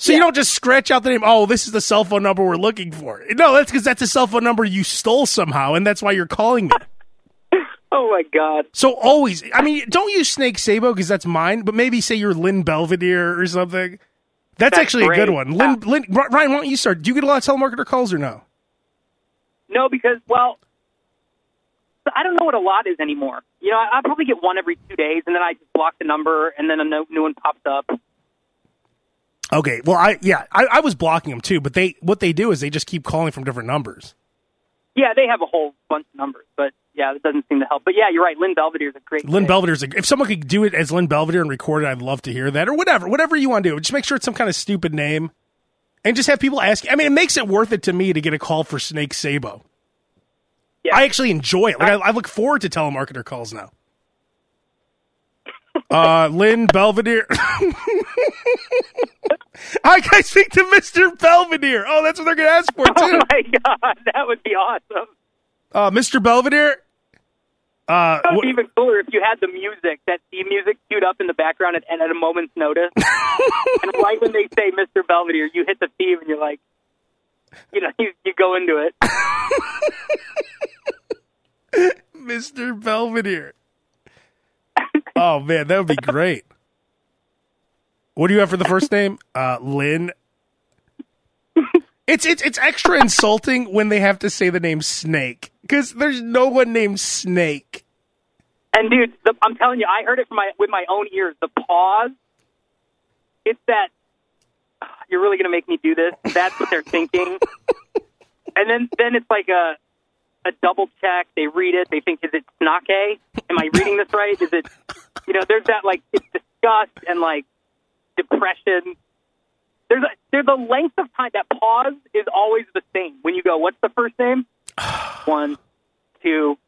So you don't just scratch out the name, oh, this is the cell phone number we're looking for. No, that's because that's a cell phone number you stole somehow, and that's why you're calling me. [LAUGHS] Oh my god. so always, I mean, don't use Snake Sabo because that's mine, but maybe say you're Lynn Belvedere or something. That's, That's actually a good one. Lynn, Lynn, Ryan, why don't you start? Do you get a lot of telemarketer calls or no? No, because well, I don't know what a lot is anymore. You know, I, I probably get one every two days, and then I just block the number, and then a no, new one pops up. Okay, well, I yeah, I, I was blocking them too, but they what they do is they just keep calling from different numbers. Yeah, they have a whole bunch of numbers, but yeah, that doesn't seem to help. But yeah, you're right. Lynn Belvedere is a great. Lynn pick. Belvedere's a, if someone could do it as Lynn Belvedere and record it, I'd love to hear that or whatever, whatever you want to do. Just make sure it's some kind of stupid name, and just have people ask. I mean, it makes it worth it to me to get a call for Snake Sabo. Yeah. I actually enjoy it. Like I, I look forward to telemarketer calls now. Uh, Lynn Belvedere. [LAUGHS] I can speak to Mr. Belvedere. Oh, that's what they're going to ask for [LAUGHS] Oh my god, that would be awesome. Uh, Mr. Belvedere. Uh, That would be even cooler if you had the music, that theme music queued up in the background at, and at a moment's notice. [LAUGHS] and right when they say Mr. Belvedere, you hit the theme and you're like, you know, you, you go into it. Mr. Belvedere. Oh man, that would be great. What do you have for the first name? Uh, Lynn. It's it's it's extra insulting when they have to say the name Snake because there's no one named Snake. And dude, the, I'm telling you, I heard it from my with my own ears. The pause. It's that "Ah, you're really gonna make me do this. That's what they're thinking. [LAUGHS] and then then it's like a a double check. They read it. They think, is it snake? Am I reading this right? Is it? You know, there's that like it's disgust and like depression. There's a, there's a length of time that pause is always the same. When you go, what's the first name? [SIGHS] One, two,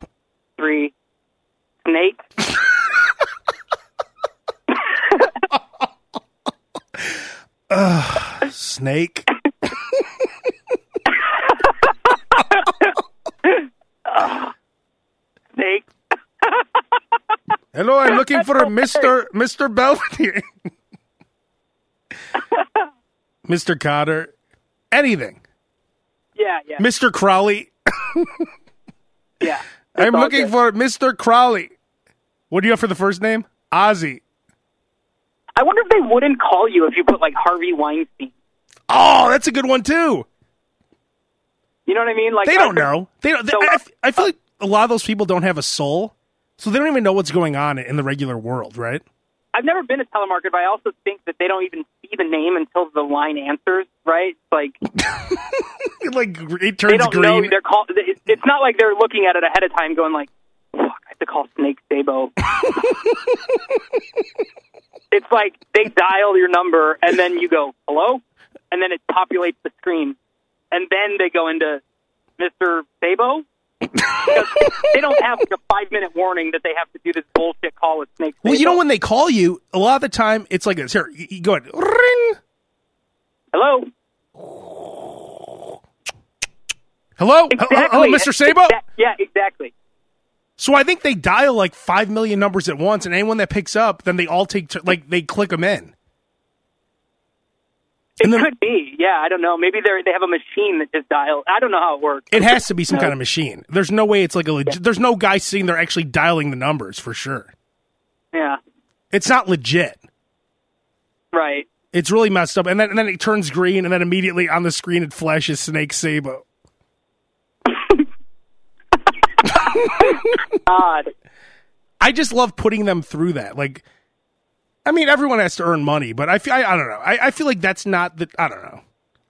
three, snake. [LAUGHS] [LAUGHS] Snake. [LAUGHS] Snake. Hello, I'm looking for Mister [LAUGHS] Mister Belvedere. Mister Cotter. Anything. Yeah, yeah, Mister Crowley. [LAUGHS] yeah. I'm looking good. for Mister Crowley. What do you have for the first name? Ozzy. I wonder if they wouldn't call you if you put like Harvey Weinstein. Oh, that's a good one too. You know what I mean? Like They don't heard- know. They don't. So- I, I feel uh, like a lot of those people don't have a soul, so they don't even know what's going on in the regular world, right? I've never been a telemarketer, but I also think that they don't even see the name until the line answers. Right? Like [LAUGHS] like it turns they don't green. know they're call. It's not like they're looking at it ahead of time, going like, "Fuck, I have to call Snake Sabo." [LAUGHS] it's like they dial your number and then you go, "Hello," and then it populates the screen, and then they go into Mister Sabo. They don't have like a five minute warning that they have to do this bullshit call with Snake. well, you know when they call you, a lot of the time it's like this. Here, you, you go ahead. Ring. Hello. Hello, Exactly. hello, Mr. Sabo. Yeah, exactly. So I think they dial like five million numbers at once, and anyone that picks up, then they all take tur- like they click them in. It could be. Yeah, I don't know. Maybe they they have a machine that just dials. I don't know how it works. It has to be some No. kind of machine. There's no way it's like a legit. There's no guy sitting there actually dialing the numbers for sure. Yeah. It's not legit. Right. It's really messed up. And then and then it turns green, and then immediately on the screen it flashes Snake Sabo. [LAUGHS] God. I just love putting them through that. Like, I mean, everyone has to earn money, but I feel I, I don't know. I, I feel like that's not the. I don't know.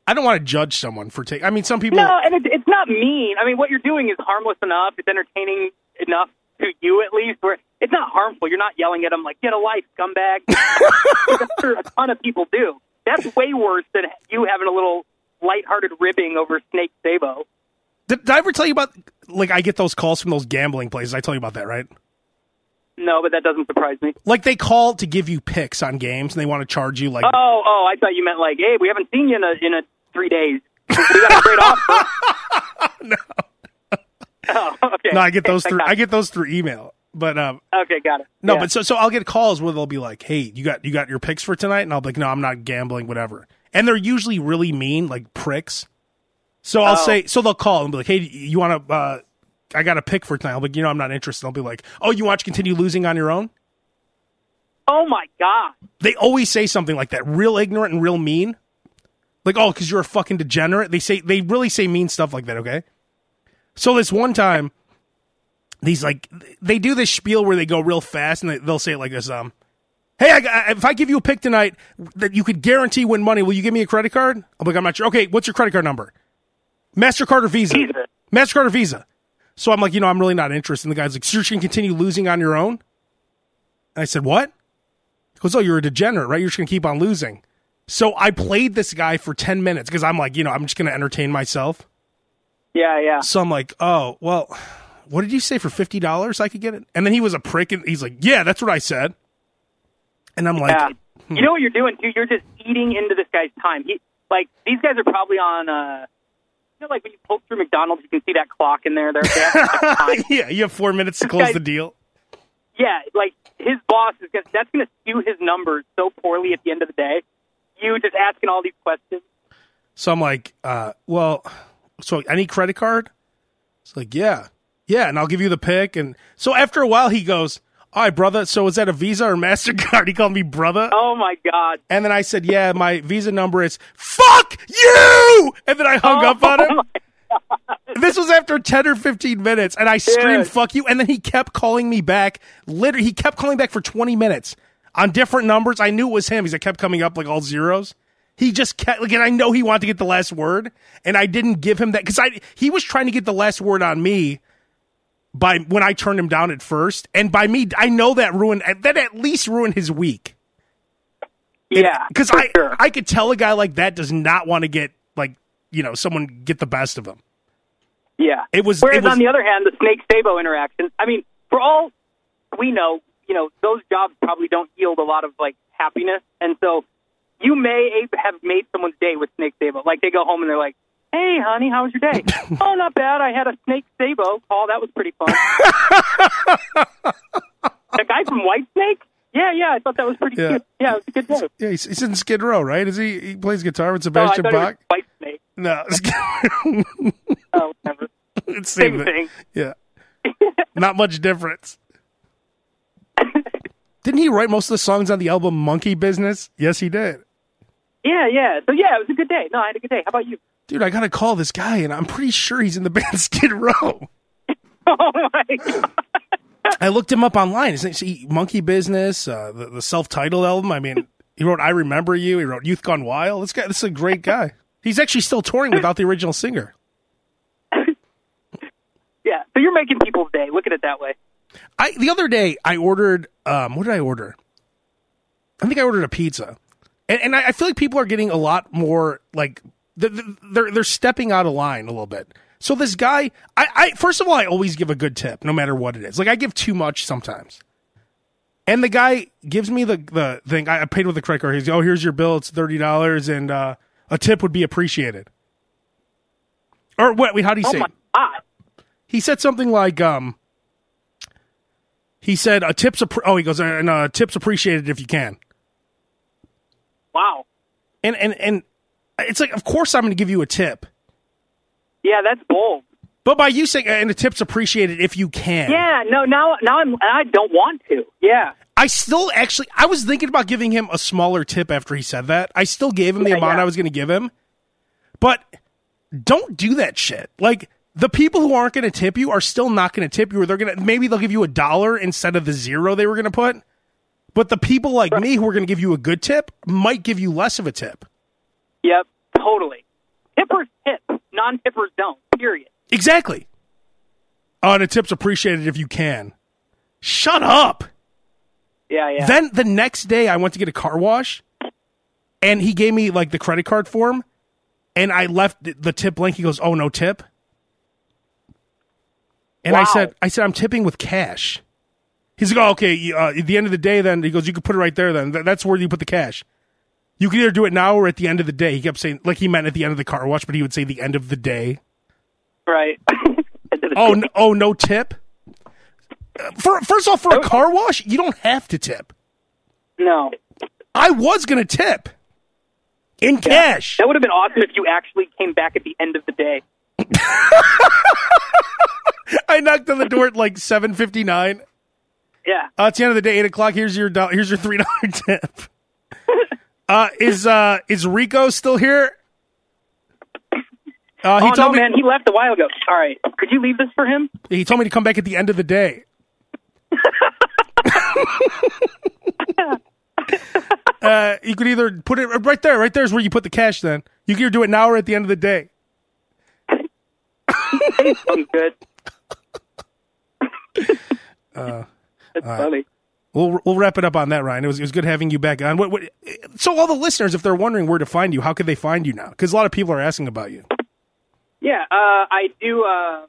I don't want to judge someone for taking. I mean, some people. No, and it, it's not mean. I mean, what you're doing is harmless enough. It's entertaining enough to you, at least. Where it's not harmful. You're not yelling at them like "Get a life, scumbag." [LAUGHS] Sure a ton of people do. That's way worse than you having a little lighthearted ribbing over Snake Sabo. Did, did I ever tell you about like I get those calls from those gambling places? I tell you about that, right? No, but that doesn't surprise me. Like they call to give you picks on games, and they want to charge you like. Oh, oh, I thought you meant like, hey, we haven't seen you in a in a three days. We got a great offer. [LAUGHS] no. [LAUGHS] Oh, okay. No, I get those through. [LAUGHS] I get those through email. But um, Okay, got it. no, Yeah. but so so I'll get calls where they'll be like, "Hey, you got you got your picks for tonight?" And I'll be like, "No, I'm not gambling, whatever." And they're usually really mean, like pricks. So I'll Oh. say, so they'll call and be like, "Hey, you want to? uh I got a pick for tonight." I'll be like, "You know, I'm not interested." I'll be like, "Oh, you want to continue losing on your own?" oh my god. They always say something like that, real ignorant and real mean. Like, oh, because you're a fucking degenerate. They say they really say mean stuff like that. Okay. So this one time, these like they do this spiel where they go real fast and they, they'll say it like this. Um, hey, I, if I give you a pick tonight that you could guarantee win money, will you give me a credit card? I'm like, I'm not sure. Okay, what's your credit card number? Mastercard or Visa? Visa. Mastercard or Visa? So I'm like, you know, I'm really not interested. And the guy's like, so you're just gonna continue losing on your own? And I said, what? He goes, oh, you're a degenerate, right? You're just gonna keep on losing. So I played this guy for 10 minutes because I'm like, you know, I'm just gonna entertain myself. Yeah, yeah. So I'm like, oh, well, what did you say for fifty dollars I could get it? And then he was a prick and he's like, Yeah, that's what I said. And I'm like, Yeah. You know what you're doing dude? You're just eating into this guy's time. He like these guys are probably on uh know like when you pull through McDonald's you can see that clock in there. They're, they have like, [LAUGHS] time. Yeah, you have four minutes to close guy- the deal. Yeah, like his boss is gonna that's gonna skew his numbers so poorly at the end of the day. You just asking all these questions. So I'm like, uh, well, so any credit card? It's like, yeah, yeah, and I'll give you the pick. And so after a while, he goes, "All right, brother. So is that a Visa or Mastercard?" [LAUGHS] He called me brother, Oh my god. and then I said, "Yeah, my Visa number is fuck you." And then I hung up on oh, him. This was after 10 or 15 minutes, and I screamed, Dude. fuck you. And then he kept calling me back. Literally, he kept calling back for 20 minutes on different numbers. I knew it was him because it kept coming up like all zeros. He just kept, like, and I know he wanted to get the last word, and I didn't give him that because I, he was trying to get the last word on me by when I turned him down at first. And by me, I know that ruined, that at least ruined his week. Yeah. Because I, sure. I could tell a guy like that does not want to get, like, you know, someone get the best of him. Yeah. It was- Whereas it was- on the other hand, the Snake Sabo interaction, I mean, for all we know, you know, those jobs probably don't yield a lot of like happiness, and so you may have made someone's day with Snake Sabo. Like they go home and they're like, "Hey, honey, how was your day? [LAUGHS] oh, not bad. I had a Snake Sabo call. That was pretty fun." [LAUGHS] the guy from Whitesnake. Yeah, yeah, I thought that was pretty Yeah. cute. Yeah, it was a good day. Yeah, he's, he's in Skid Row, right? Is he? He plays guitar with Sebastian was Bach. White Snake. No, [LAUGHS] Oh, whatever. it's same, Same thing. thing. Yeah, not much difference. Didn't he write most of the songs on the album Monkey Business? Yes, he did. Yeah, yeah. So yeah, it was a good day. No, I had a good day. How about you? Dude, I gotta call this guy, and I'm pretty sure he's in the [LAUGHS] band Skid Row. [LAUGHS] Oh my god. I looked him up online. His name's he- Monkey Business, uh, the, the self-titled album. I mean, he wrote "I Remember You." He wrote "Youth Gone Wild." This guy, this is a great guy. He's actually still touring without the original singer. [LAUGHS] Yeah, so you're making people's day. Look at it that way. I the other day I ordered um what did I order? I think I ordered a pizza, and, and I, I feel like people are getting a lot more like they're they're, they're stepping out of line a little bit. So this guy, I, I first of all I always give a good tip no matter what it is. Like I give too much sometimes, and the guy gives me the the thing. I I paid with a credit card. He's oh here's your bill. It's thirty dollars, and uh, a tip would be appreciated. Or what? Wait, how do you Oh say? my god. he said something like um he said a tips appre- oh he goes and uh, tips appreciated if you can Wow. and and and it's like of course i'm going to give you a tip Yeah, that's bold. but by you saying and the tips appreciated if you can Yeah, no, now now I'm I don't want to. Yeah. I, still actually I was thinking about giving him a smaller tip after he said that. I still gave him the Yeah, amount yeah. I was going to give him. But don't do that shit. Like the people who aren't going to tip you are still not going to tip you or they're going to maybe they'll give you a dollar instead of the zero they were going to put. But the people like me who are going to give you a good tip might give you less of a tip. Yep, totally. Tippers tip, non-tippers don't. Period. Exactly. Oh, and a tip's appreciated if you can. Shut up. Yeah, yeah. Then the next day, I went to get a car wash, and he gave me like the credit card form, and I left the- tip blank. He goes, "Oh, no tip." And I said, "I said I'm tipping with cash." He's like, "Oh, okay." Uh, at the end of the day, then he goes, "You could put it right there. Then that's where you put the cash. You can either do it now or at the end of the day." He kept saying, like he meant at the end of the car wash, but he would say the end of the day. right. [LAUGHS] Oh, no, oh, no tip. For first off, for a car wash, you don't have to tip. no. I was gonna tip in cash. That would have been awesome if you actually came back at the end of the day. [LAUGHS] I knocked on the door at like seven fifty nine. Yeah. Uh, it's the end of the day, eight o'clock. Here's your do- here's your three dollar [LAUGHS] tip. Uh, is uh is Rico still here? Uh, he oh told no, me man, he left a while ago. All right, could you leave this for him? he told me to come back at the end of the day. [LAUGHS] uh, you could either put it right there. Right there is where you put the cash. Then you can either do it now or at the end of the day. Sounds good. [LAUGHS] Uh, That's funny. We'll we'll wrap it up on that, Ryan. It was it was good having you back on. What, what so all the listeners, if they're wondering where to find you, how could they find you now? Because a lot of people are asking about you. Yeah, uh, I do uh,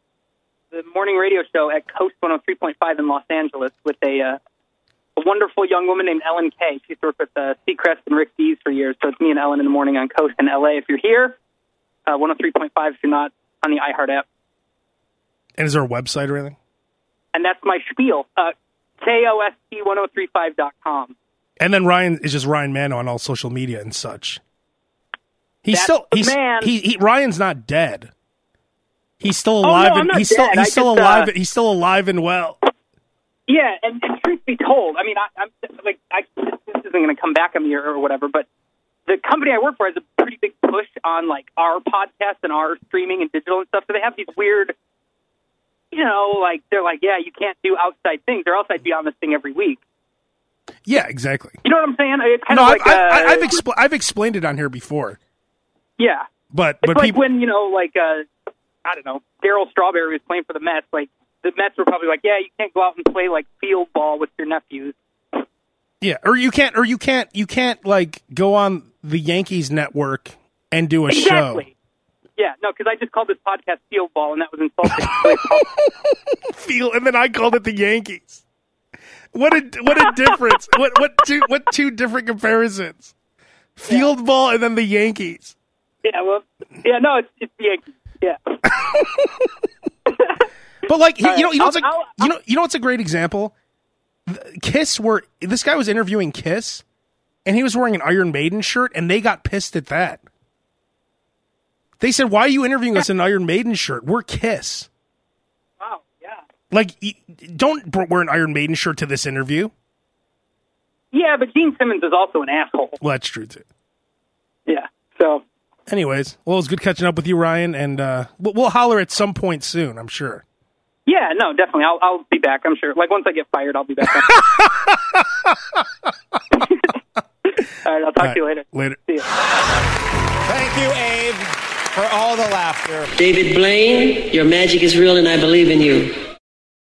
the morning radio show at KOST 103.5 in Los Angeles with a uh, a wonderful young woman named Ellen K. She's worked with uh, Seacrest and Rick Dees for years. So it's me and Ellen in the morning on KOST in LA. If you're here, uh, 103.5 if you're not on the iHeart app. And is there a website or anything? And that's my spiel. Uh, KOST1035.com. And then Ryan is just Ryan Manno on all social media and such. He's That's still he's man. he, he Ryan's not dead. He's still alive. Oh, no, and not he's still he's I still just, alive uh, he's still alive and well. Yeah, and, and truth be told, I mean, I, I'm like, I, this isn't going to come back on me or, or whatever, but the company I work for has a pretty big push on like our podcast and our streaming and digital and stuff. So they have these weird, you know, like they're like, yeah, you can't do outside things, or else I'd be on this thing every week. Yeah, exactly. You know what I'm saying? It's kind No, of I've, like, I've, uh, I've, expl- I've explained it on here before, yeah, but it's but like people when you know, like, uh, I don't know, Darryl Strawberry was playing for the Mets. Like the Mets were probably like, yeah, you can't go out and play like field ball with your nephews. yeah, or you can't or you can't you can't like go on the Yankees network and do a show. Exactly. Yeah, no, because I just called this podcast field ball, and that was insulting. So I called- Feel and then I called it the Yankees. What a what a difference. what what two what two different comparisons. Field ball and then the Yankees. yeah, well, yeah, no, it's it's the Yankees. Yeah, [LAUGHS] But like he, All you know, right, you know, what's a, I'll- I'll- you know, you know, what's a great example. Kiss were this guy was interviewing Kiss, and he was wearing an Iron Maiden shirt, and they got pissed at that. They said, "Why are you interviewing us in an Iron Maiden shirt? We're Kiss. wow, yeah, Like, don't wear an Iron Maiden shirt to this interview." yeah. But Gene Simmons is also an asshole. Well, that's true too. Yeah, so Anyways, well, it was good catching up with you, Ryan, and uh, we'll, we'll holler at some point soon. I'm sure. yeah, no, definitely, I'll I'll be back. I'm sure. Like once I get fired, I'll be back. [LAUGHS] [LAUGHS] All right, I'll talk to you later. Later. See ya. Thank you, Abe, for all the laughter. David Blaine, your magic is real and I believe in you.